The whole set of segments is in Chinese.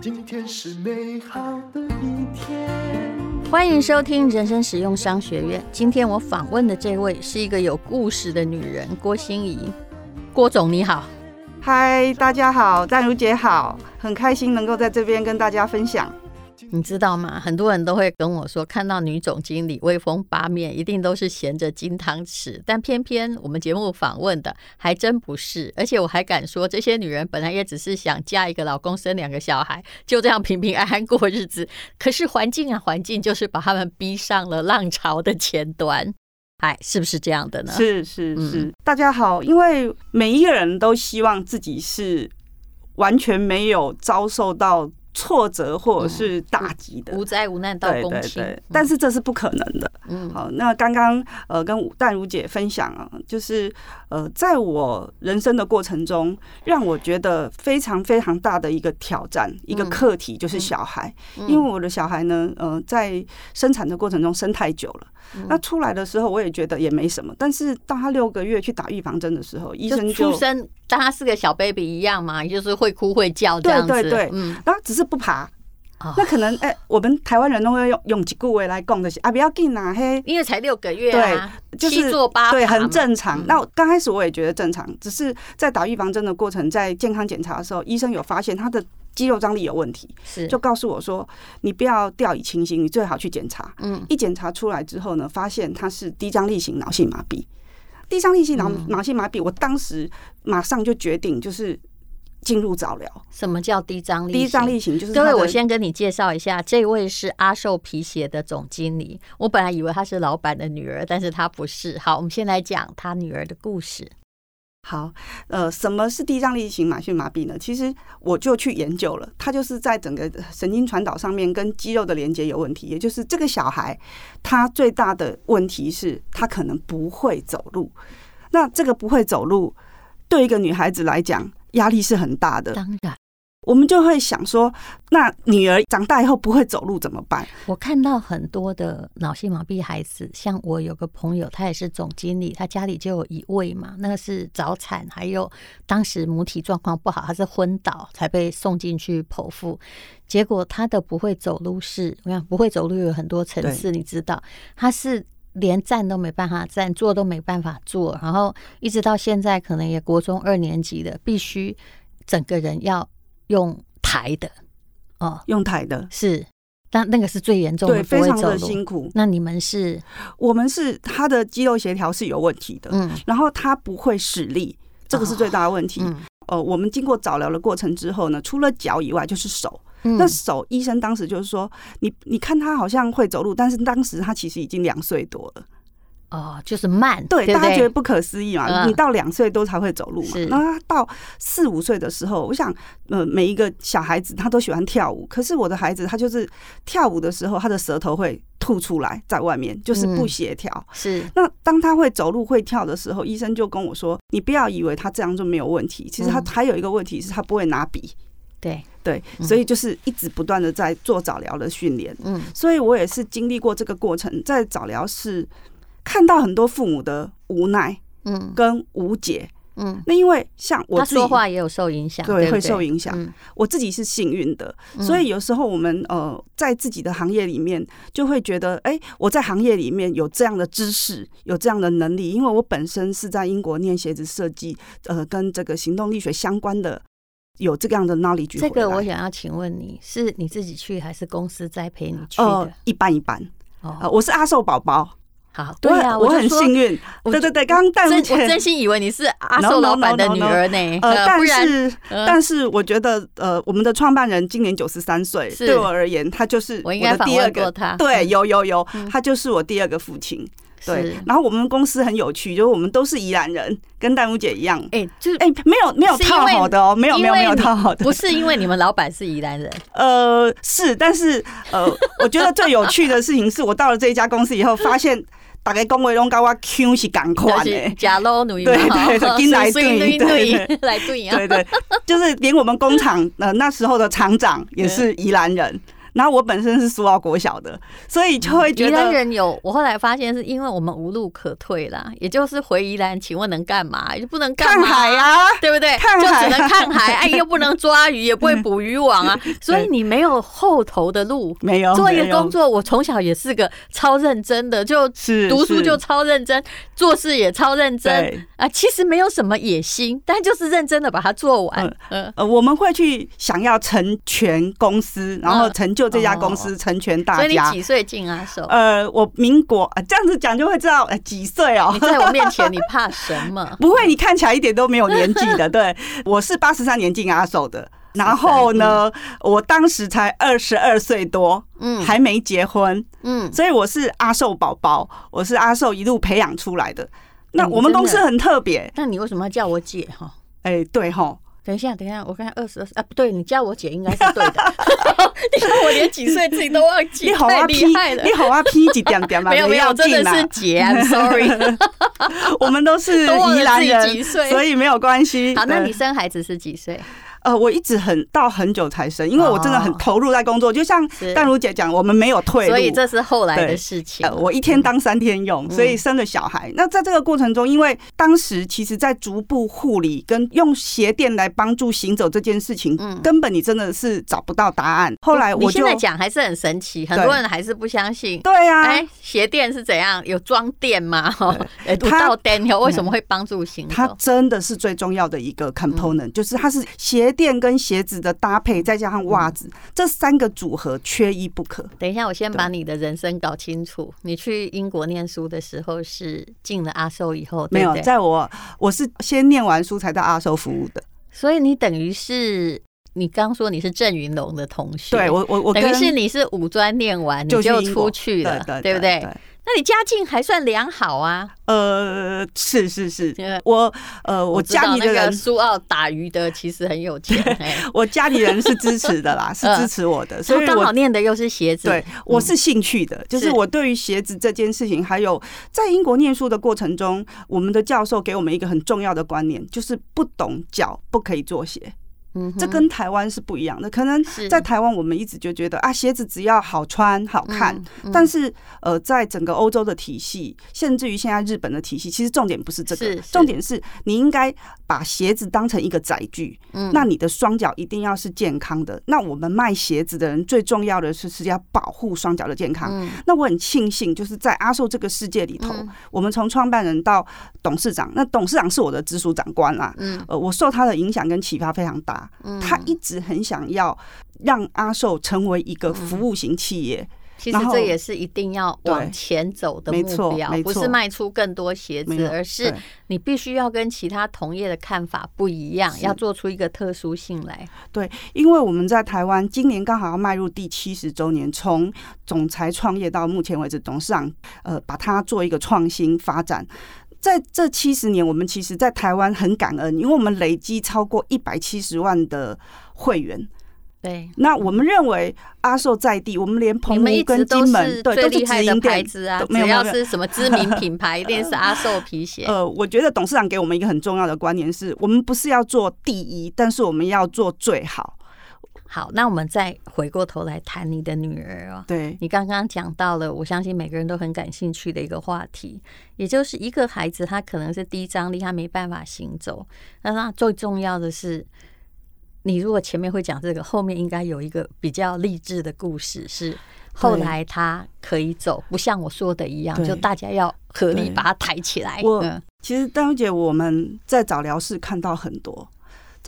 今天是美好的一天。欢迎收听人生实用商学院。今天我访问的这位是一个有故事的女人，郭心怡。郭总你好，嗨，大家好，淡如姐好，很开心能够在这边跟大家分享。你知道吗？很多人都会跟我说，看到女总经理威风八面，一定都是衔着金汤匙。但偏偏我们节目访问的还真不是，而且我还敢说，这些女人本来也只是想嫁一个老公，生两个小孩，就这样平平安安过日子。可是环境啊，环境就是把她们逼上了浪潮的前端。哎，是不是这样的呢？是是是。嗯、大家好，因为每一个人都希望自己是完全没有遭受到。挫折或者是打击的，无灾无难到公亲，对对对，但是这是不可能的。嗯，好，那刚刚呃跟淡如姐分享啊，就是呃在我人生的过程中，让我觉得非常非常大的一个挑战，一个课题就是小孩，因为我的小孩呢，呃在生产的过程中生太久了。那出来的时候，我也觉得也没什么。但是当他六个月去打预防针的时候，医生就出生当他是个小 baby 一样嘛，就是会哭会叫这样子。对对对，嗯，然后只是不爬。那可能哎，我们台湾人都会用用几句话来讲的是啊，不要紧啊，嘿，因为才六个月啊，对，就是对，很正常。那刚开始我也觉得正常，只是在打预防针的过程，在健康检查的时候，医生有发现他的。肌肉张力有问题，是就告诉我说，你不要掉以轻心，你最好去检查。嗯，一检查出来之后呢，发现他是低张力型脑性麻痹。低张力性脑脑性麻痹，我当时马上就决定就是进入早疗。什么叫低张力？低张力型就是各位，我先跟你介绍一下，这位是阿寿皮鞋的总经理。我本来以为她是老板的女儿，但是她不是。好，我们先来讲她女儿的故事。好，呃，什么是低张力型马逊麻痹呢？其实我就去研究了，它就是在整个神经传导上面跟肌肉的连接有问题，也就是这个小孩他最大的问题是他可能不会走路。那这个不会走路，对一个女孩子来讲压力是很大的。当然。我们就会想说，那女儿长大以后不会走路怎么办？我看到很多的脑性麻痹孩子，像我有个朋友，他也是总经理，他家里就有一位嘛，那个是早产，还有当时母体状况不好，他是昏倒才被送进去剖腹，结果他的不会走路是，我想不会走路有很多层次，你知道，他是连站都没办法站，坐都没办法坐，然后一直到现在可能也国中二年级的，必须整个人要。用抬的哦，用抬的是，但那个是最严重的，对，非常的辛苦。那你们是？我们是他的肌肉协调是有问题的，嗯，然后他不会使力，这个是最大的问题。哦，嗯，呃，我们经过早疗的过程之后呢，除了脚以外就是手。嗯，那手医生当时就是说，你你看他好像会走路，但是当时他其实已经两岁多了。哦，就是慢，对，大家觉得不可思议嘛？你到两岁多才会走路嘛？那他到四五岁的时候，我想，呃，每一个小孩子他都喜欢跳舞，可是我的孩子他就是跳舞的时候，他的舌头会吐出来在外面，就是不协调。是。那当他会走路会跳的时候，医生就跟我说：“你不要以为他这样就没有问题，其实他还有一个问题是他不会拿笔。”对对，所以就是一直不断的在做早疗的训练。嗯，所以我也是经历过这个过程，在早疗室。看到很多父母的无奈，嗯，跟无解，嗯，那因为像我自己他说话也有受影响，对，会受影响。我自己是幸运的，所以有时候我们呃在自己的行业里面就会觉得，哎，我在行业里面有这样的知识，有这样的能力，因为我本身是在英国念鞋子设计，呃，跟这个行动力学相关的，有这个样的 knowledge。这个我想要请问你是你自己去还是公司栽培你去的？呃，一般一般。哦，我是阿寿宝宝。好，对啊，我很幸运。对对对，刚刚淡如姐，我真心以为你是阿寿老板的女儿呢。呃，但是但是我觉得，呃，我们的创办人今年九十三岁，对我而言，他就是我的第二个。对，有有有，他就是我第二个父亲。对，然后我们公司很有趣，就是我们都是宜兰人，跟淡茹姐一样。哎，就是哎，没有没有套好的哦，没有没有没有套好的，不是因为你们老板是宜兰人。呃，是，但是呃，我觉得最有趣的事情是我到了这一家公司以后，发现。大家讲话拢跟我 Q 是共款的，假对对，进来对对。对，来对啊，对对，就是连我们工厂呃那时候的厂长也是宜兰人，然后我本身是苏澳国小的，所以就会觉得宜兰人有。我后来发现是因为我们无路可退啦，也就是回宜兰，请问能干嘛？就不能干看海啊，对不对？看海就只能看海，哎，又不能抓鱼，也不会捕鱼网啊，所以你没有后头的路。没有做一个工作，我从小也是个超认真的，就是读书就超认真，做事也超认真啊。其实没有什么野心，但就是认真的把它做完。呃呃，我们会去想要成全公司，然后成就。这家公司成全大家。所以你几岁进阿寿？呃，我民国啊，这样子讲就会知道，呃，几岁哦？你在我面前，你怕什么？不会，你看起来一点都没有年纪的。对，我是八十三年进阿寿的，然后呢，我当时才二十二岁多，嗯，还没结婚，嗯，所以我是阿寿宝宝，我是阿寿一路培养出来的。那我们公司很特别，那你为什么要叫我姐哈？哎，对哈。等一下，等一下，我看二十二啊，不对，你叫我姐应该是对的。你看我连几岁自己都忘记，太厉害了！你好啊，P 几点点 嘛？没有没有，真的是姐，I'm sorry。我们都是宜兰人，所以没有关系。好，那你生孩子是几岁？呃，我一直很到很久才生，因为我真的很投入在工作。就像淡如姐讲，我们没有退路，所以这是后来的事情。呃，我一天当三天用，所以生了小孩。那在这个过程中，因为当时其实在逐步护理跟用鞋垫来帮助行走这件事情，嗯根本你真的是找不到答案。后来我就现在讲还是很神奇，很多人还是不相信。对啊，哎，鞋垫是怎样？有装垫吗？哎，它电以后为什么会帮助行走？它真的是最重要的一个 component，就是它是鞋。垫跟鞋子的搭配，再加上袜子，这三个组合缺一不可。等一下，我先把你的人生搞清楚。你去英国念书的时候是进了阿寿以后，对对，没有？在我我是先念完书才到阿寿服务的，所以你等于是你刚说你是郑云龙的同学，对我我我等于是你是五专念完你就出去了，对不对？那你家境还算良好啊？呃，是是是，我呃，我家里的人苏澳打鱼的其实很有钱，我家里人是支持的啦，是支持我的，所以刚好念的又是鞋子，对，我是兴趣的，就是。我对于鞋子这件事情，还有在英国念书的过程中，我们的教授给我们一个很重要的观念，就是不懂脚不可以做鞋。这跟台湾是不一样的，可能在台湾我们一直就觉得啊，鞋子只要好穿好看，但是呃，在整个欧洲的体系，甚至于现在日本的体系，其实重点不是这个，重点是你应该把鞋子当成一个载具，嗯那你的双脚一定要是健康的。那我们卖鞋子的人最重要的是是要保护双脚的健康。那我很庆幸，就是在阿寿这个世界里头，我们从创办人到董事长，那董事长是我的直属长官啦，嗯呃，我受他的影响跟启发非常大。他一直很想要让阿寿成为一个服务型企业，其实这也是一定要往前走的目标，不是卖出更多鞋子，而是你必须要跟其他同业的看法不一样，要做出一个特殊性来。对，因为我们在台湾今年刚好要迈入第七十周年，从总裁创业到目前为止，董事长呃把它做一个创新发展。在这七十年，我们其实，在台湾很感恩，因为我们累积超过一百七十万的会员。对，那我们认为阿寿在地，我们连澎湖跟金门，对，都是直营牌子啊。只要是什么知名品牌，一定是阿寿皮鞋。呃，我觉得董事长给我们一个很重要的观念是，我们不是要做第一，但是我们要做最好。好，那我们再回过头来谈你的女儿哦。对，你刚刚讲到了，我相信每个人都很感兴趣的一个话题，也就是一个孩子他可能是低张力，他没办法行走。那那最重要的是，你如果前面会讲这个，后面应该有一个比较励志的故事，是后来他可以走，不像我说的一样，就大家要合力把他抬起来。我其实丹如姐，我们在早疗室看到很多。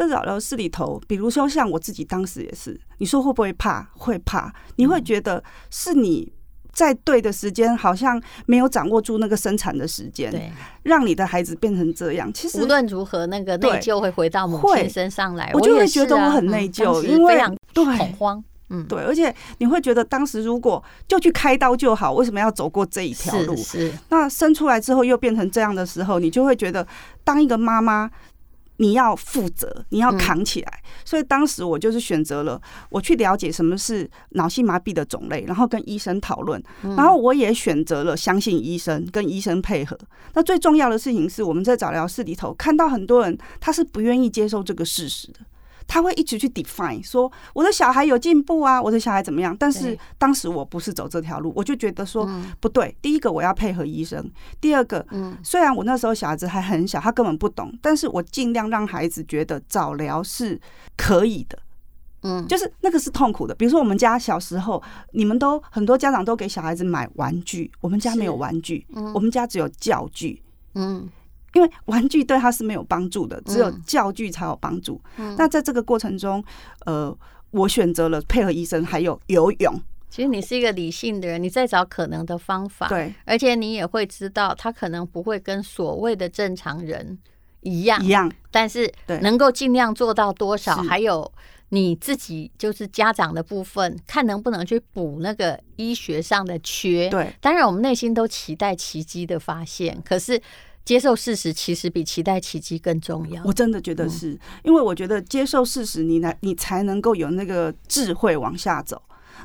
在早疗室里头，比如说像我自己当时也是，你说会不会怕？会怕。你会觉得是你在对的时间，好像没有掌握住那个生产的时间，对，让你的孩子变成这样。其实无论如何，那个内疚会回到母亲身上来。我就会觉得我很内疚，因为对恐慌，嗯，对，而且你会觉得当时如果就去开刀就好，为什么要走过这一条路？是那生出来之后又变成这样的时候，你就会觉得当一个妈妈。你要负责，你要扛起来。所以当时我就是选择了，我去了解什么是脑性麻痹的种类，然后跟医生讨论，然后我也选择了相信医生，跟医生配合。那最重要的事情是，我们在早疗室里头看到很多人，他是不愿意接受这个事实的。他会一直去 define 说我的小孩有进步啊，我的小孩怎么样？但是当时我不是走这条路，我就觉得说不对。第一个我要配合医生，第二个，虽然我那时候小孩子还很小，他根本不懂，但是我尽量让孩子觉得早疗是可以的。嗯，就是那个是痛苦的。比如说我们家小时候，你们都很多家长都给小孩子买玩具，我们家没有玩具，我们家只有教具。嗯。因为玩具对他是没有帮助的，只有教具才有帮助。嗯，那在这个过程中，呃，我选择了配合医生，还有游泳。其实你是一个理性的人，你在找可能的方法，对，而且你也会知道他可能不会跟所谓的正常人一样一样，但是能够尽量做到多少，还有你自己就是家长的部分，看能不能去补那个医学上的缺。对，当然我们内心都期待奇迹的发现，可是。接受事实其实比期待奇迹更重要。我真的觉得是，因为我觉得接受事实，你来你才能够有那个智慧往下走。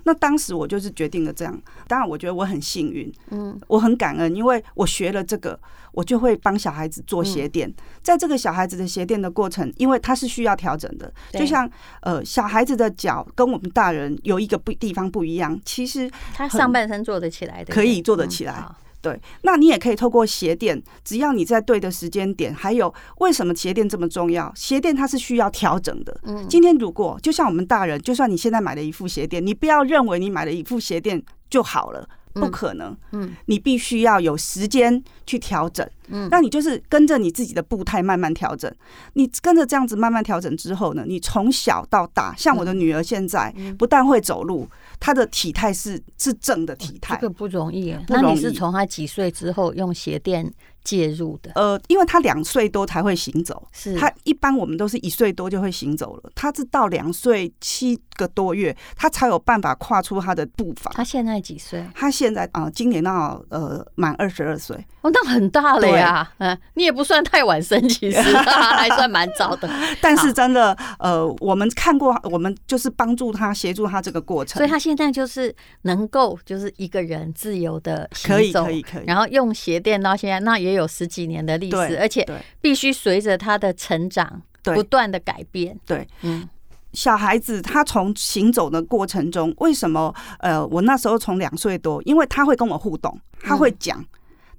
那当时我就是决定了这样。当然，我觉得我很幸运，嗯，我很感恩，因为我学了这个，我就会帮小孩子做鞋垫。在这个小孩子的鞋垫的过程，因为他是需要调整的，就像呃，小孩子的脚跟我们大人有一个不地方不一样，其实他上半身做得起来的，可以做得起来。对，那你也可以透过鞋垫，只要你在对的时间点，还有为什么鞋垫这么重要？鞋垫它是需要调整的。嗯，今天如果就像我们大人，就算你现在买了一副鞋垫，你不要认为你买了一副鞋垫就好了。不可能，嗯，你必须要有时间去调整，嗯，那你就是跟着你自己的步态慢慢调整。你跟着这样子慢慢调整之后呢，你从小到大，像我的女儿现在不但会走路，她的体态是是正的体态，这个不容易。那你是从她几岁之后用鞋垫介入的？呃，因为她两岁多才会行走，是她一般我们都是一岁多就会行走了，她是到两岁七个多月，她才有办法跨出她的步伐。她现在几岁？她现在啊、呃，今年到呃满二十二岁。哦，那很大了呀！嗯，你也不算太晚生，其实 还算蛮早的。但是真的，呃，我们看过，我们就是帮助他、协助他这个过程。所以他现在就是能够就是一个人自由的可以可以可以。然后用鞋垫到现在，那也有十几年的历史，而且必须随着他的成长不断的改变。对，嗯。小孩子他从行走的过程中，为什么？呃，我那时候从两岁多，因为他会跟我互动，他会讲。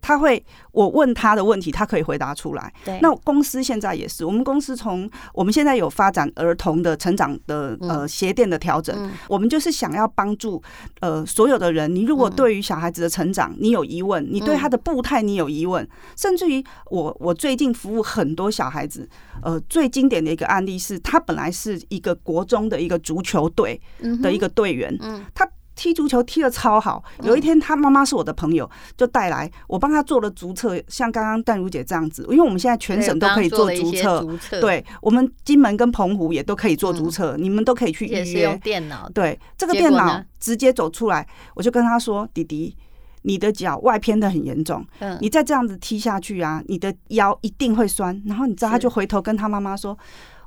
他会，我问他的问题，他可以回答出来。对，那公司现在也是，我们公司从我们现在有发展儿童的成长的呃鞋垫的调整，我们就是想要帮助呃所有的人。你如果对于小孩子的成长你有疑问，你对他的步态你有疑问，甚至于我我最近服务很多小孩子，呃，最经典的一个案例是他本来是一个国中的一个足球队的一个队员，嗯他。踢足球踢得超好。有一天，他妈妈是我的朋友，就带来我帮他做了足测，像刚刚淡如姐这样子。因为我们现在全省都可以做足测，对，我们金门跟澎湖也都可以做足测，你们都可以去预约。用电脑，对，这个电脑直接走出来，我就跟他说：“弟弟，你的脚外偏的很严重，你再这样子踢下去啊，你的腰一定会酸。”然后你知道，他就回头跟他妈妈说。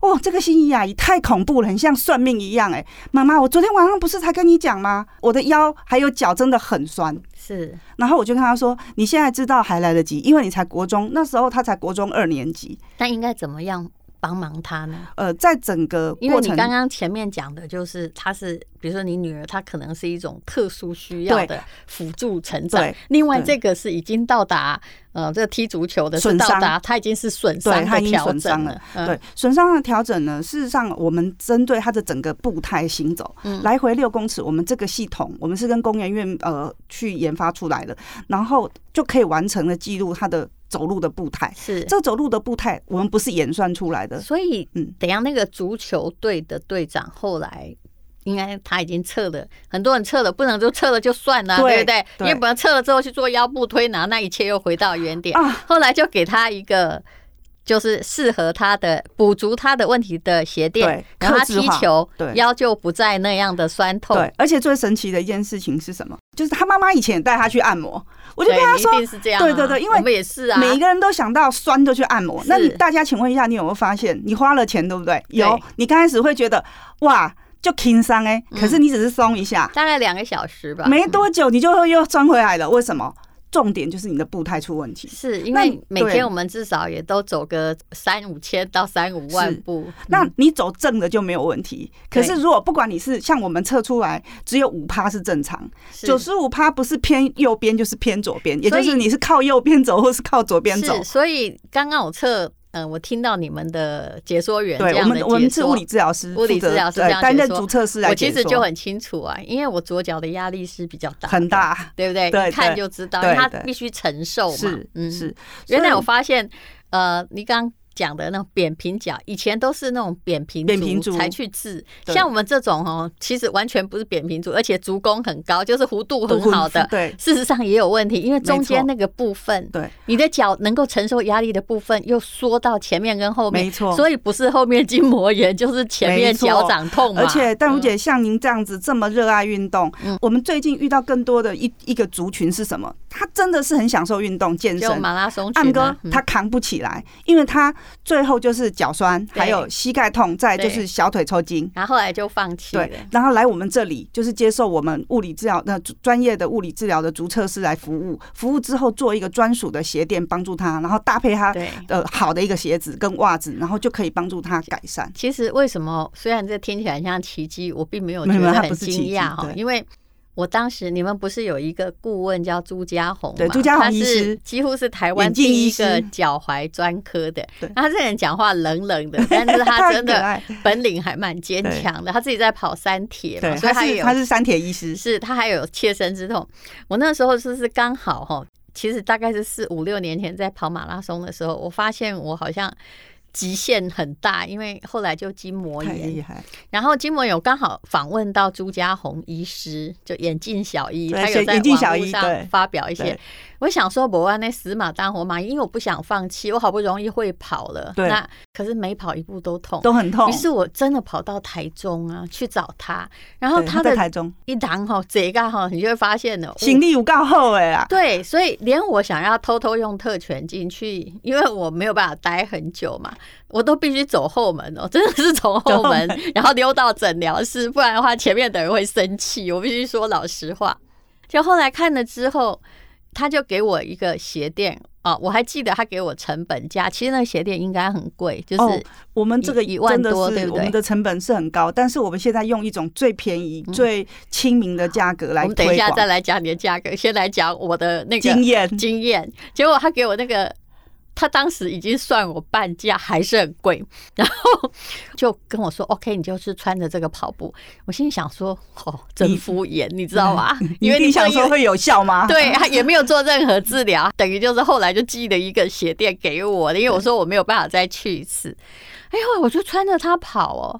哦，这个心仪阿姨太恐怖了，很像算命一样哎！妈妈，我昨天晚上不是才跟你讲吗？我的腰还有脚真的很酸。是，然后我就跟他说：“你现在知道还来得及，因为你才国中，那时候他才国中二年级。那应该怎么样？”帮忙他呢？呃，在整个过程，因为你刚刚前面讲的就是，他是比如说你女儿，她可能是一种特殊需要的辅助成长。另外，这个是已经到达呃，这个踢足球的是到达，他已经是损伤，他已经损伤了。对，损伤的调整呢，事实上我们针对他的整个步态行走，来回六公尺，我们这个系统，我们是跟工研院呃去研发出来的，然后就可以完成了记录他的。走路的步态是这走路的步态，我们不是演算出来的。所以，嗯，等下那个足球队的队长后来应该他已经测了，很多人测了，不能就撤了就算了，对不对？因为不然撤了之后去做腰部推拿，那一切又回到原点。后来就给他一个。就是适合他的补足他的问题的鞋垫，然后他踢球腰就不再那样的酸痛。对，而且最神奇的一件事情是什么？就是他妈妈以前也带他去按摩，我就跟他说，对对对，因为我们也是啊，每一个人都想到酸就去按摩。那你大家请问一下，你有没有发现，你花了钱对不对？有，你刚开始会觉得哇，就轻松哎，可是你只是松一下，大概两个小时吧，没多久你就会又酸回来了。为什么？重点就是你的步态出问题。是因为每天我们至少也都走个三五千到三五万步，那你走正的就没有问题。可是如果不管你是像我们测出来只有五趴是正常，九十五趴不是偏右边就是偏左边，也就是你是靠右边走或是靠左边走。所以刚刚我测。嗯，我听到你们的解说员对我们，我们是物理治疗师，物理治疗师这样担任主测师来我其实就很清楚啊，因为我左脚的压力是比较大，很大，对不对？对，一看就知道，他必须承受嘛。是，嗯，是。原来我发现，呃，你刚。讲的那种扁平脚，以前都是那种扁平足才去治，像我们这种哦，其实完全不是扁平足，而且足弓很高，就是弧度很好的。对，事实上也有问题，因为中间那个部分，对，你的脚能够承受压力的部分又缩到前面跟后面，没错，所以不是后面筋膜炎，就是前面脚掌痛嘛。而且淡如姐像您这样子这么热爱运动，我们最近遇到更多的一一个族群是什么？他真的是很享受运动健身，马拉松。按哥他扛不起来，因为他最后就是。脚酸，还有膝盖痛，再就是小腿抽筋，然后后来就放弃。对，然后来我们这里就是接受我们物理治疗，那专业的物理治疗的足测师来服务。服务之后做一个专属的鞋垫帮助他，然后搭配他的好的一个鞋子跟袜子，然后就可以帮助他改善。其实为什么虽然这听起来像奇迹，我并没有觉得很惊讶哈，因为。我当时你们不是有一个顾问叫朱家红吗？对，朱家红医师几乎是台湾第一个脚踝专科的。他这人讲话冷冷的，但是他真的本领还蛮坚强的。他自己在跑三铁嘛，所以他有他是三铁医师，是他还有切身之痛。我那时候是是刚好哈，其实大概是四五六年前在跑马拉松的时候，我发现我好像。极限很大，因为后来就筋膜炎，然后筋膜炎我刚好访问到朱家红医师，就眼镜小医，他有在网络上发表一些。我想说，我按那死马当活马医，因为我不想放弃，我好不容易会跑了，那可是每跑一步都痛，都很痛。于是我真的跑到台中啊，去找他，然后他的台中一档哈，这个哈，你就会发现了，行李有够厚哎啊，对，所以连我想要偷偷用特权进去，因为我没有办法待很久嘛，我都必须走后门哦，真的是从后门，然后溜到诊疗室，不然的话前面的人会生气，我必须说老实话。就后来看了之后。他就给我一个鞋垫啊，我还记得他给我成本价，其实那个鞋垫应该很贵，就是我们这个一万多，对不对？我们的成本是很高，但是我们现在用一种最便宜、最亲民的价格来。我们等一下再来讲你的价格，先来讲我的那个经验经验。结果他给我那个。他当时已经算我半价，还是很贵，然后就跟我说：“OK，你就是穿着这个跑步。”我心里想说：“哦，真敷衍，你知道吗？因为你想说会有效吗？对，他也没有做任何治疗，等于就是后来就寄了一个鞋垫给我的，因为我说我没有办法再去一次。哎呦，我就穿着它跑哦。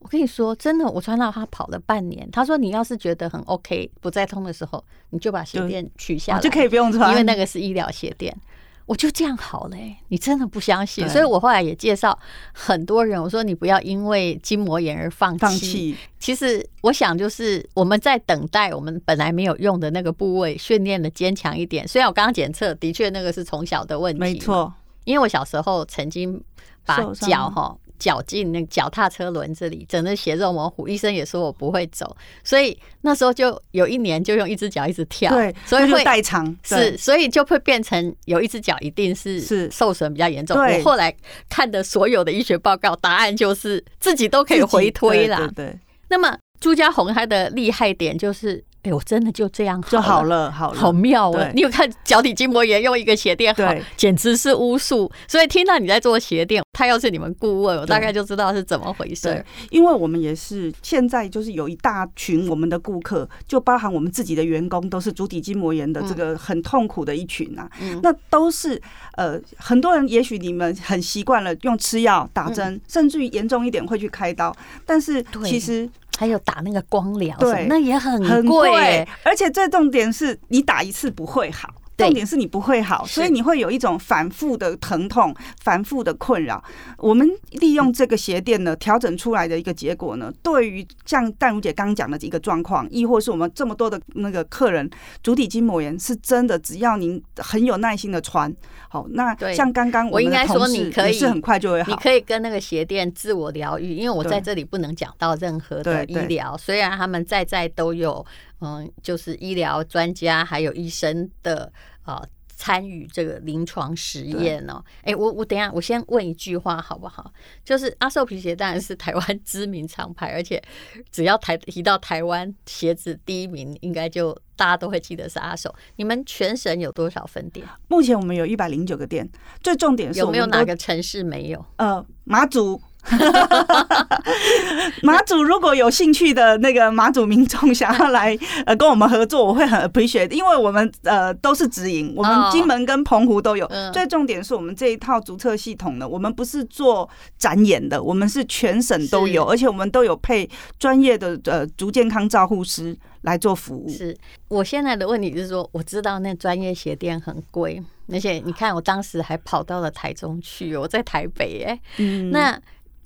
我跟你说，真的，我穿到它跑了半年。他说：“你要是觉得很 OK，不再痛的时候，你就把鞋垫取下来，就可以不用穿，因为那个是医疗鞋垫。”我就这样好了，欸，你真的不相信？所以我后来也介绍很多人，我说你不要因为筋膜炎而放弃。其实我想，就是我们在等待我们本来没有用的那个部位训练的坚强一点。虽然我刚刚检测，的确那个是从小的问题，没错。因为我小时候曾经把脚哈。脚进那脚踏车轮子里，整个血肉模糊。医生也说我不会走，所以那时候就有一年就用一只脚一直跳，对，所以会代偿是，所以就会变成有一只脚一定是是受损比较严重。我后来看的所有的医学报告，答案就是自己都可以回推啦。对对。那么朱家红他的厉害点就是。哎、欸，我真的就这样好就好了，好了，好妙啊！你有看脚底筋膜炎用一个鞋垫，对，简直是巫术。所以听到你在做鞋垫，他要是你们顾问，我大概就知道是怎么回事。因为我们也是现在就是有一大群我们的顾客，就包含我们自己的员工，都是足底筋膜炎的这个很痛苦的一群啊。嗯、那都是呃，很多人也许你们很习惯了用吃药、打针，嗯、甚至于严重一点会去开刀，但是其实。还有打那个光疗，对，那也很很贵，而且最重点是你打一次不会好。重点是你不会好，所以你会有一种反复的疼痛、反复的困扰。我们利用这个鞋垫呢，调整出来的一个结果呢，对于像淡如姐刚刚讲的一个状况，亦或是我们这么多的那个客人，足底筋膜炎是真的，只要您很有耐心的穿，好，那像刚刚我应该说你可以是很快就会好，你可以跟那个鞋垫自我疗愈，因为我在这里不能讲到任何的医疗，虽然他们在在都有。嗯，就是医疗专家还有医生的啊。参与这个临床实验哦，哎、欸，我我等一下，我先问一句话好不好？就是阿寿皮鞋当然是台湾 知名厂牌，而且只要台提到台湾鞋子第一名，应该就大家都会记得是阿寿。你们全省有多少分店？目前我们有一百零九个店，最重点是有没有哪个城市没有？呃，马祖。马祖如果有兴趣的那个马祖民众想要来呃跟我们合作，我会很 appreciate，因为我们呃都是直营，我们金门跟澎湖都有。最重点是我们这一套足测系统呢，我们不是做展演的，我们是全省都有，而且我们都有配专业的呃足健康照护师来做服务。是我现在的问题就是说，我知道那专业鞋店很贵，而且你看我当时还跑到了台中去，我在台北哎、欸，嗯，那。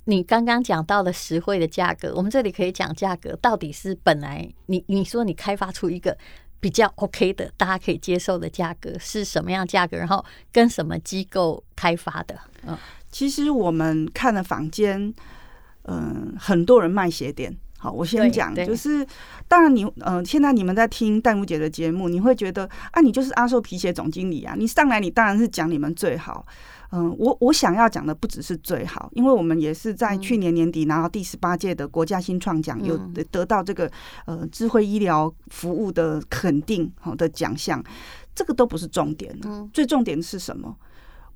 你刚刚讲到了实惠的价格，我们这里可以讲价格到底是本来你你说你开发出一个比较 OK 的大家可以接受的价格是什么样价格？然后跟什么机构开发的？嗯，其实我们看了房间，嗯，很多人卖鞋垫。好，我先讲，就是当然你嗯，现在你们在听淡如姐的节目，你会觉得啊，你就是阿寿皮鞋总经理啊，你上来你当然是讲你们最好。嗯，我我想要讲的不只是最好，因为我们也是在去年年底拿到第十八届的国家新创奖，有得到这个呃智慧医疗服务的肯定好的奖项，这个都不是重点，最重点是什么？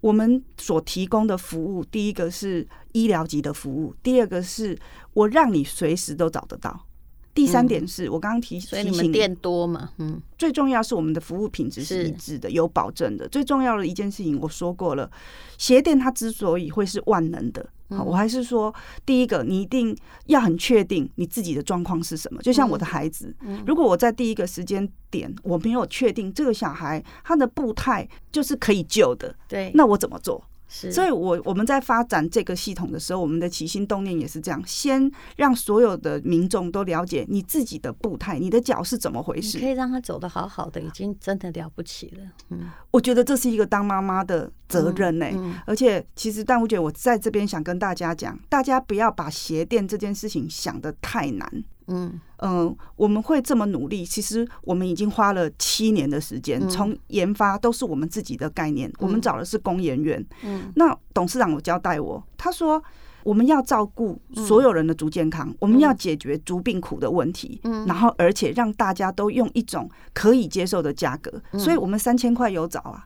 我们所提供的服务，第一个是医疗级的服务，第二个是我让你随时都找得到。第三点是我刚刚提，所以你们店多嘛？嗯，最重要是我们的服务品质是一致的，有保证的。最重要的一件事情，我说过了，鞋店它之所以会是万能的，好，我还是说，第一个，你一定要很确定你自己的状况是什么。就像我的孩子，如果我在第一个时间点我没有确定这个小孩他的步态就是可以救的，对，那我怎么做？所以，我我们在发展这个系统的时候，我们的起心动念也是这样：先让所有的民众都了解你自己的步态，你的脚是怎么回事，可以让他走得好好的，已经真的了不起了。嗯，我觉得这是一个当妈妈的责任呢、欸。而且，其实淡如姐，我在这边想跟大家讲，大家不要把鞋垫这件事情想得太难。嗯嗯、呃，我们会这么努力，其实我们已经花了七年的时间，从研发都是我们自己的概念。我们找的是工研院。嗯，那董事长有交代我，他说我们要照顾所有人的足健康，我们要解决足病苦的问题。嗯，然后而且让大家都用一种可以接受的价格，所以我们三千块有找啊，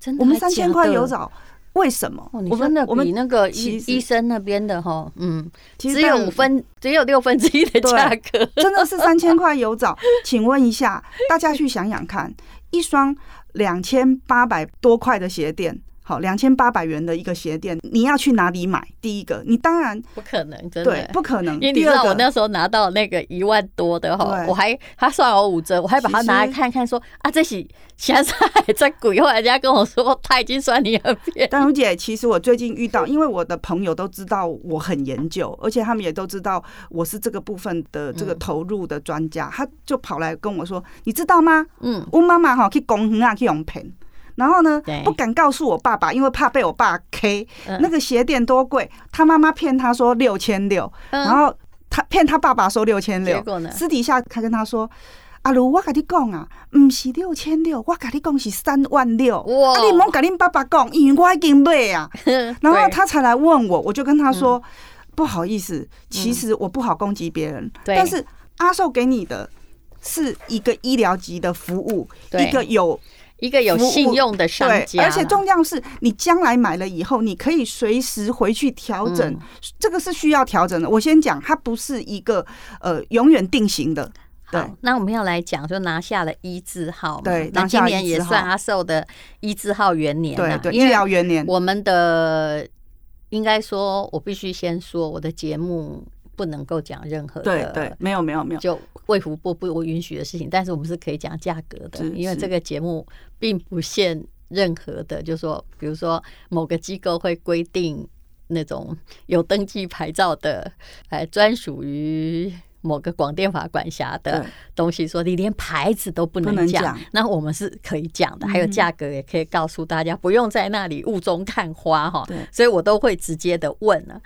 真的，我们三千块有找。为什么？我们的比那个医医生那边的哈，嗯，只有五分，只有六分之一的价格，真的是三千块有找。请问一下，大家去想想看，一双两千八百多块的鞋垫。好，两千八百元的一个鞋垫，你要去哪里买？第一个，你当然不可能，真的对，不可能。因为你知道，我那时候拿到那个一万多的哈，我还他算我五折，我还把它拿来看看说，说啊，这是现在还在贵。后来人家跟我说，他已经算你很便宜。淡如姐，其实我最近遇到，因为我的朋友都知道我很研究，而且他们也都知道我是这个部分的这个投入的专家，他就跑来跟我说，你知道吗？嗯，我妈妈哈去公园啊去用骗。然后呢，不敢告诉我爸爸，因为怕被我爸 K。那个鞋垫多贵，他妈妈骗他说六千六，然后他骗他爸爸说六千六。私底下他跟他说：“阿如，我跟你讲啊，不是六千六，我跟你讲是三万六。啊，你莫跟你爸爸讲，因为我已经买啊。”然后他才来问我，我就跟他说：“不好意思，其实我不好攻击别人，但是阿寿给你的是一个医疗级的服务，一个有。”一个有信用的商家，而且重要是你将来买了以后，你可以随时回去调整，这个是需要调整的。我先讲，它不是一个呃永远定型的。对，那我们要来讲，就拿下了一字号，对，那今年也算阿寿的一字号元年，对对，医疗元年。我们的应该说，我必须先说，我的节目不能够讲任何的，对对，没有没有没有，就。卫福部不允许的事情，但是我们是可以讲价格的，因为这个节目并不限任何的，就是说，比如说某个机构会规定那种有登记牌照的，哎，专属于某个广电法管辖的东西，说你连牌子都不能讲，那我们是可以讲的，还有价格也可以告诉大家，不用在那里雾中看花哈。所以我都会直接的问了。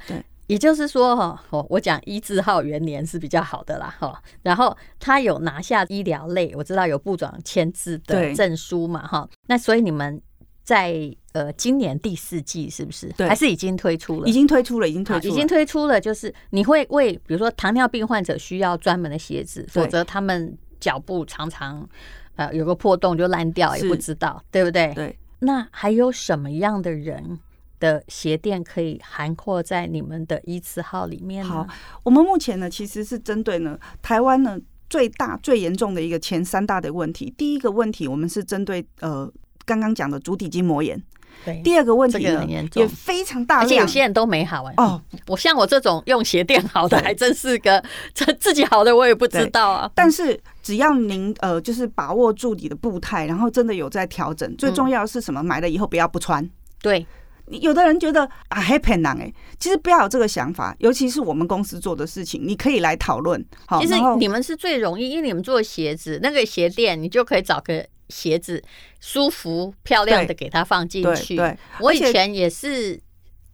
也就是说哈，哦，我讲一字号元年是比较好的啦哈。然后他有拿下医疗类，我知道有部长签字的证书嘛哈。那所以你们在呃今年第四季是不是？对，还是已经推出了？已经推出了，已经推出了，已经推出了。就是你会为比如说糖尿病患者需要专门的鞋子，否则他们脚部常常呃有个破洞就烂掉，也不知道对不对？对。那还有什么样的人？的鞋垫可以涵括在你们的一字号里面。好，我们目前呢，其实是针对呢台湾呢最大最严重的一个前三大的问题。第一个问题，我们是针对呃刚刚讲的足底筋膜炎。对。第二个问题呢，也非常大，而且有些人都没好哎。哦，我像我这种用鞋垫好的，还真是个这自己好的我也不知道啊。但是只要您呃就是把握住你的步态，然后真的有在调整，最重要的是什么？买了以后不要不穿。对。有的人觉得啊，happy 难哎，其实不要有这个想法，尤其是我们公司做的事情，你可以来讨论。好，其实你们是最容易，因为你们做鞋子，那个鞋垫你就可以找个鞋子舒服漂亮的给它放进去。对，我以前也是。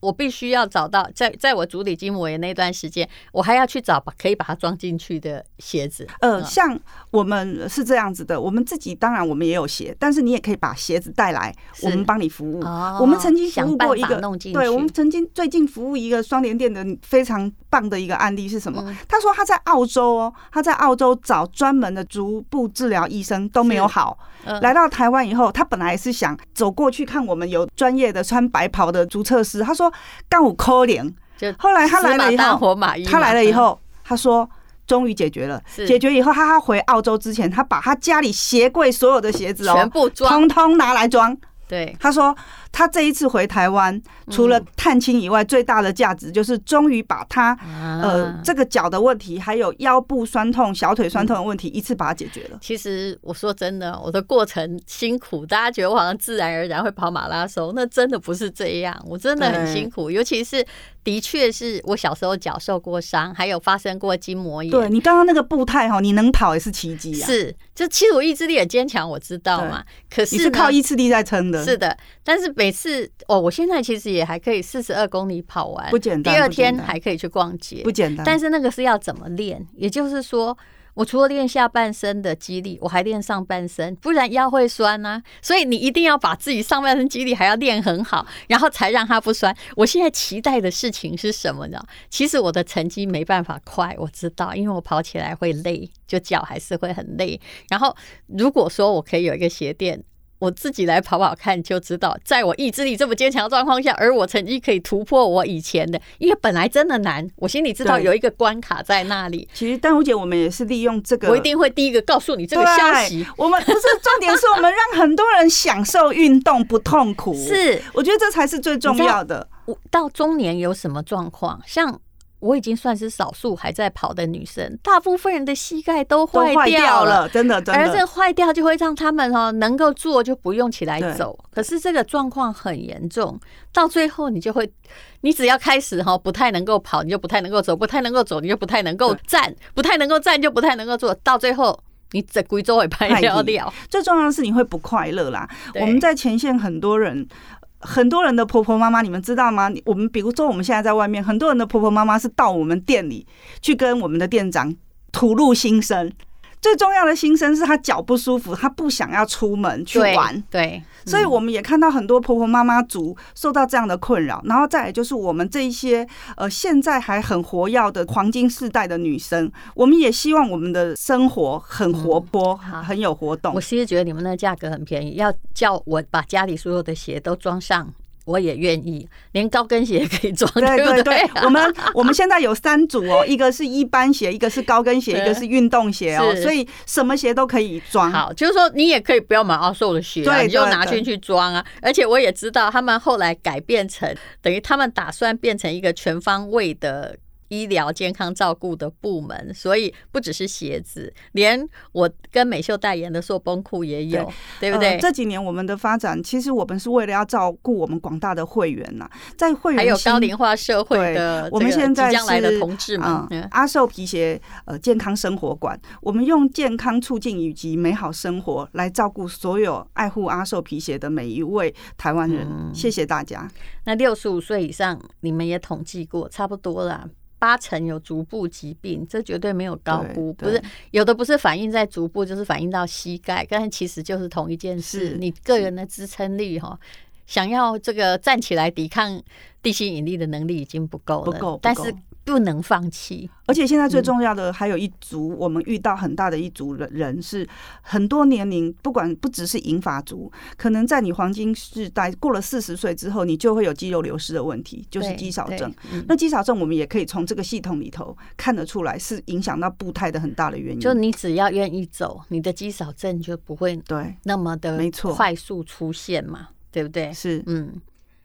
我必须要找到，在在我足底筋膜炎那段时间，我还要去找把可以把它装进去的鞋子。呃，像我们是这样子的，我们自己当然我们也有鞋，但是你也可以把鞋子带来，我们帮你服务。哦，我们曾经服务过一个，对，我们曾经最近服务一个双联店的非常棒的一个案例是什么？嗯，他说他在澳洲哦，他在澳洲找专门的足部治疗医生都没有好，嗯，来到台湾以后，他本来是想走过去看我们有专业的穿白袍的足测师，他说。刚五扣零，后来他来了以后，他来了以后，他说终于解决了。解决以后，他他回澳洲之前，他把他家里鞋柜所有的鞋子哦，全部装，通通拿来装。对，他说。他这一次回台湾，除了探亲以外，最大的价值就是终于把他呃这个脚的问题，还有腰部酸痛、小腿酸痛的问题，一次把它解决了。其实我说真的，我的过程辛苦，大家觉得我好像自然而然会跑马拉松，那真的不是这样，我真的很辛苦。尤其是的确是我小时候脚受过伤，还有发生过筋膜炎。对，你刚刚那个步态哈，你能跑也是奇迹啊！是，就其实我意志力很坚强，我知道嘛。可是你是靠意志力在撑的。是的，但是。每次哦，我现在其实也还可以四十二公里跑完，不简单。第二天还可以去逛街，不简单。但是那个是要怎么练？也就是说，我除了练下半身的肌力，我还练上半身，不然腰会酸啊。所以你一定要把自己上半身肌力还要练很好，然后才让它不酸。我现在期待的事情是什么呢？其实我的成绩没办法快，我知道，因为我跑起来会累，就脚还是会很累。然后如果说我可以有一个鞋垫。我自己来跑跑看就知道，在我意志力这么坚强的状况下，而我成绩可以突破我以前的，因为本来真的难，我心里知道有一个关卡在那里。其实丹如姐，我们也是利用这个，我一定会第一个告诉你这个消息。我们不是重点，是我们让很多人享受运动不痛苦。是，我觉得这才是最重要的。我到中年有什么状况？像。我已经算是少数还在跑的女生，大部分人的膝盖都坏掉了，真的，真的。而这坏掉就会让他们哦能够坐就不用起来走，可是这个状况很严重，到最后你就会，你只要开始哈不太能够跑，你就不太能够走，不太能够走，你就不太能够站，不太能够站就不太能够坐，到最后你整贵州也拍掉掉。最重要的是你会不快乐啦。我们在前线很多人。很多人的婆婆妈妈，你们知道吗？我们比如说，我们现在在外面，很多人的婆婆妈妈是到我们店里去跟我们的店长吐露心声。最重要的心声是她脚不舒服，她不想要出门去玩。对。对所以我们也看到很多婆婆妈妈族受到这样的困扰，然后再来就是我们这一些呃现在还很活跃的黄金世代的女生，我们也希望我们的生活很活泼，很有活动。我其实觉得你们那价格很便宜，要叫我把家里所有的鞋都装上。我也愿意，连高跟鞋也可以装，对对对，对对我们我们现在有三组哦，一个是一般鞋，一个是高跟鞋，一个是运动鞋哦，所以什么鞋都可以装。好，就是说你也可以不要买奥寿的鞋，啊，你就拿进去装啊。而且我也知道他们后来改变成，等于他们打算变成一个全方位的。医疗健康照顾的部门，所以不只是鞋子，连我跟美秀代言的塑崩裤也有，对，对不对、呃？这几年我们的发展，其实我们是为了要照顾我们广大的会员呐，在会员还有高龄化社会的，我们现在将来的同志们，嗯、阿寿皮鞋呃健康生活馆，我们用健康促进以及美好生活来照顾所有爱护阿寿皮鞋的每一位台湾人，嗯、谢谢大家。那六十五岁以上，你们也统计过，差不多啦。八成有足部疾病，这绝对没有高估，不是有的不是反映在足部，就是反映到膝盖，但是其实就是同一件事。你个人的支撑力哈，想要这个站起来抵抗地心引力的能力已经不够了，不够，但是。不能放弃，而且现在最重要的还有一组，我们遇到很大的一组人人是很多年龄，不管不只是银发族，可能在你黄金世代过了四十岁之后，你就会有肌肉流失的问题，就是肌少症。那肌少症我们也可以从这个系统里头看得出来，是影响到步态的很大的原因。就你只要愿意走，你的肌少症就不会对那么的没错快速出现嘛，对不对？是嗯。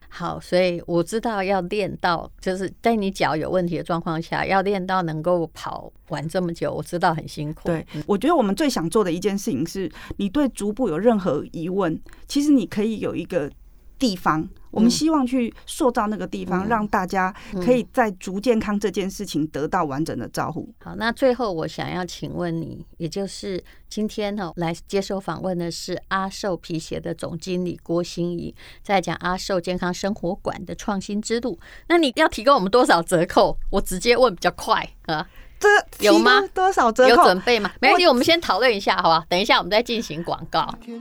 好，所以我知道要练到，就是在你脚有问题的状况下，要练到能够跑完这么久，我知道很辛苦。对，我觉得我们最想做的一件事情是，你对足部有任何疑问，其实你可以有一个地方。我们希望去塑造那个地方，让大家可以在足健康这件事情得到完整的照顾。好，那最后我想要请问你，也就是今天哈来接受访问的是阿寿皮鞋的总经理郭心怡，在讲阿寿健康生活馆的创新之路。那你要提供我们多少折扣？我直接问比较快啊。这有吗？多少折扣？有准备吗？没关系，我们先讨论一下，好吧？等一下我们再进行广告。没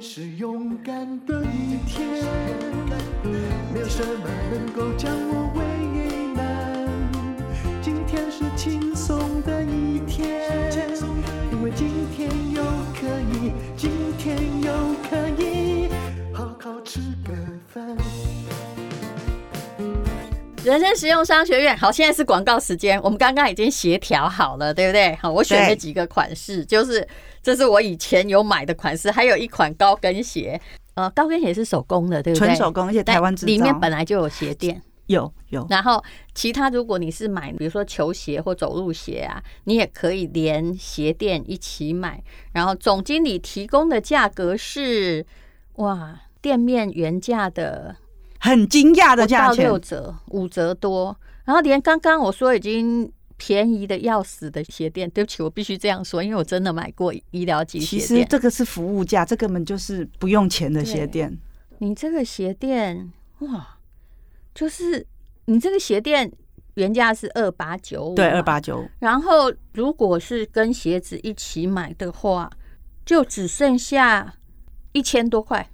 有什么能够将我为难，今天是轻松的一天，因为今天又可以，今天又可以好好吃个饭。人生实用商学院，好，现在是广告时间。我们刚刚已经协调好了，对不对？好，我选了几个款式，就是这是我以前有买的款式，还有一款高跟鞋。呃，高跟鞋是手工的，对不对？纯手工，而且台湾制造。里面本来就有鞋垫，有有。然后其他，如果你是买，比如说球鞋或走路鞋啊，你也可以连鞋垫一起买。然后总经理提供的价格是，哇，店面原价的很惊讶的价钱，六折、五折多。然后连刚刚我说已经。便宜的要死的鞋垫，对不起，我必须这样说，因为我真的买过医疗级鞋垫。其实这个是服务价，这根本就是不用钱的鞋垫。你这个鞋垫哇，就是你这个鞋垫原价是二八九五，对，二八九五。然后如果是跟鞋子一起买的话，就只剩下一千多块，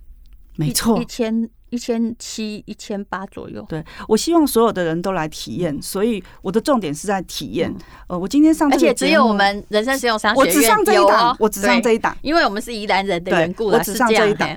没错，一千。一千七、一千八左右。对，我希望所有的人都来体验，所以我的重点是在体验。呃，我今天上这个，而且只有我们人生实用商学院我只上这一档，我只上这一档，因为我们是宜兰人的缘故，我只上这一档。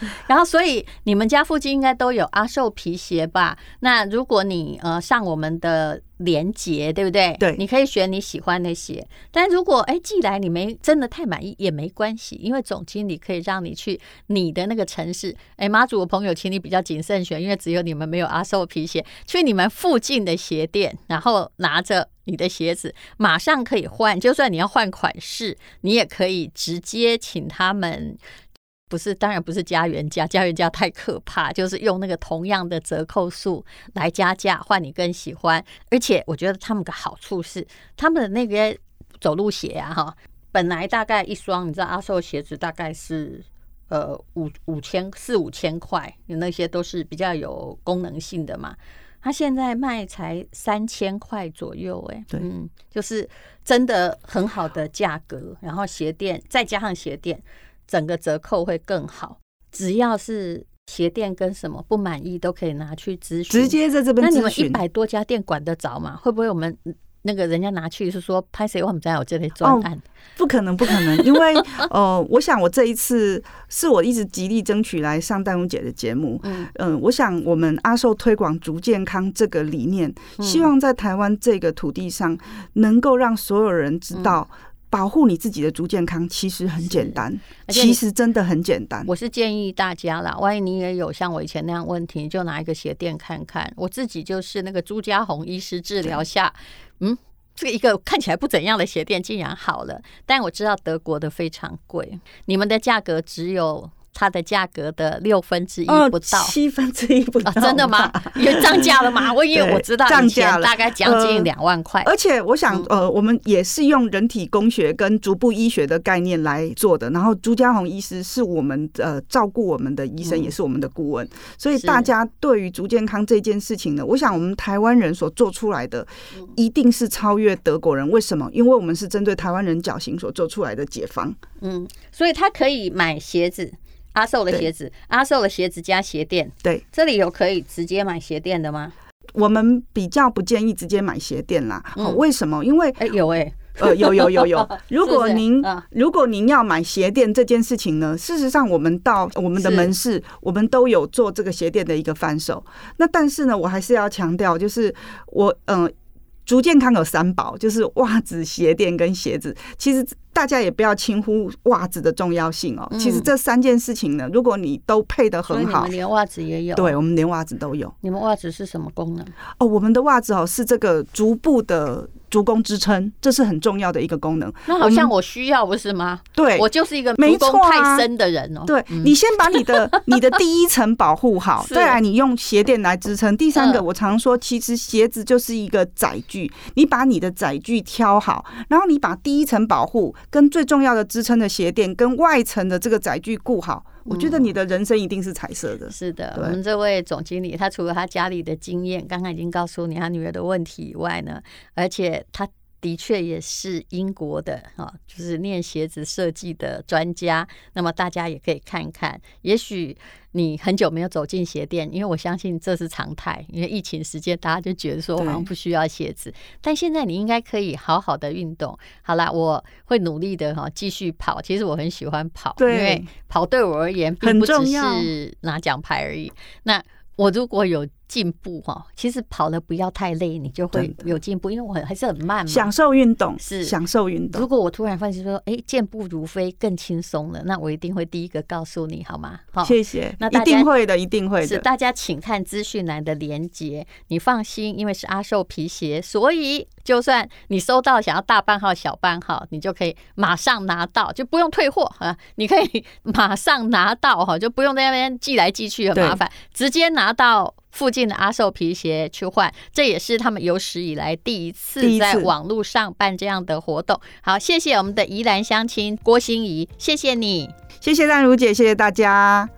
然后，所以你们家附近应该都有阿寿皮鞋吧？那如果你呃上我们的连结，对不对？对，你可以选你喜欢的鞋。但如果哎寄来你没真的太满意也没关系，因为总经理可以让你去你的那个城市。哎，妈祖的朋友，请你比较谨慎选，因为只有你们没有阿寿皮鞋。去你们附近的鞋店，然后拿着你的鞋子，马上可以换。就算你要换款式，你也可以直接请他们。不是，当然不是加原价，加原价太可怕。就是用那个同样的折扣数来加价换你更喜欢，而且我觉得他们的好处是，他们的那个走路鞋啊，哈，本来大概一双，你知道阿寿鞋子大概是呃五五千四五千块，你那些都是比较有功能性的嘛。他现在卖才三千块左右，哎，对，嗯，就是真的很好的价格，然后鞋垫再加上鞋垫。整个折扣会更好，只要是鞋店跟什么不满意，都可以拿去咨询。直接在这边。那你们一百多家店管得着吗？会不会我们那个人家拿去是说拍谁我们在有这类专案？不可能，不可能，因为呃，我想我这一次是我一直极力争取来上淡如姐的节目。嗯嗯、呃，我想我们阿寿推广足健康这个理念，希望在台湾这个土地上能够让所有人知道。保护你自己的足健康其实很简单，其实真的很简单。我是建议大家啦，万一你也有像我以前那样问题，你就拿一个鞋垫看看。我自己就是那个朱家红医师治疗下，嗯，这个一个看起来不怎样的鞋垫竟然好了。但我知道德国的非常贵，你们的价格只有。它的价格的六分之一不到，七分之一不到，真的吗？有涨价了吗？我以为我知道涨价了，大概将近两万块。而且我想，呃，我们也是用人体工学跟足部医学的概念来做的。然后朱家红医师是我们呃照顾我们的医生，也是我们的顾问。所以大家对于足健康这件事情呢，我想我们台湾人所做出来的一定是超越德国人。为什么？因为我们是针对台湾人脚型所做出来的解方。嗯，所以他可以买鞋子。阿寿的鞋子，阿寿的鞋子加鞋垫。对，这里有可以直接买鞋垫的吗？我们比较不建议直接买鞋垫啦。嗯，为什么？因为哎有哎，呃有有有有。如果您如果您要买鞋垫这件事情呢，事实上我们到我们的门市，我们都有做这个鞋垫的一个翻手。那但是呢，我还是要强调，就是我嗯。足健康有三宝，就是袜子、鞋垫跟鞋子。其实大家也不要轻忽袜子的重要性哦。其实这三件事情呢，如果你都配得很好，你们连袜子也有。对，我们连袜子都有。你们袜子是什么功能？哦，我们的袜子哦是这个足部的。足弓支撑，这是很重要的一个功能。那好像我需要不是吗？对，我就是一个足弓太深的人哦。对，你先把你的 你的第一层保护好，再来你用鞋垫来支撑。第三个，我常说，其实鞋子就是一个载具，你把你的载具挑好，然后你把第一层保护跟最重要的支撑的鞋垫跟外层的这个载具顾好。我觉得你的人生一定是彩色的。是的，我们这位总经理，他除了他家里的经验，刚刚已经告诉你他女儿的问题以外呢，而且他。的确也是英国的哈，就是念鞋子设计的专家。那么大家也可以看看，也许你很久没有走进鞋店，因为我相信这是常态。因为疫情时间，大家就觉得说好像不需要鞋子，但现在你应该可以好好的运动。好啦，我会努力的哈，继续跑。其实我很喜欢跑，因为跑对我而言并不只是拿奖牌而已。那我如果有进步哈，其实跑了不要太累，你就会有进步。因为我还是很慢嘛，享受运动是享受运动。如果我突然发现说，哎、欸，健步如飞更轻松了，那我一定会第一个告诉你，好吗？好，谢谢。那一定会的，一定会的。是大家请看资讯栏的连接，你放心，因为是阿寿皮鞋，所以就算你收到想要大半号、小半号，你就可以马上拿到，就不用退货啊，你可以马上拿到哈，就不用在那边寄来寄去很麻烦，直接拿到。附近的阿寿皮鞋去换，这也是他们有史以来第一次在网络上办这样的活动。好，谢谢我们的宜兰乡亲郭心怡，谢谢你，谢谢淡如姐，谢谢大家。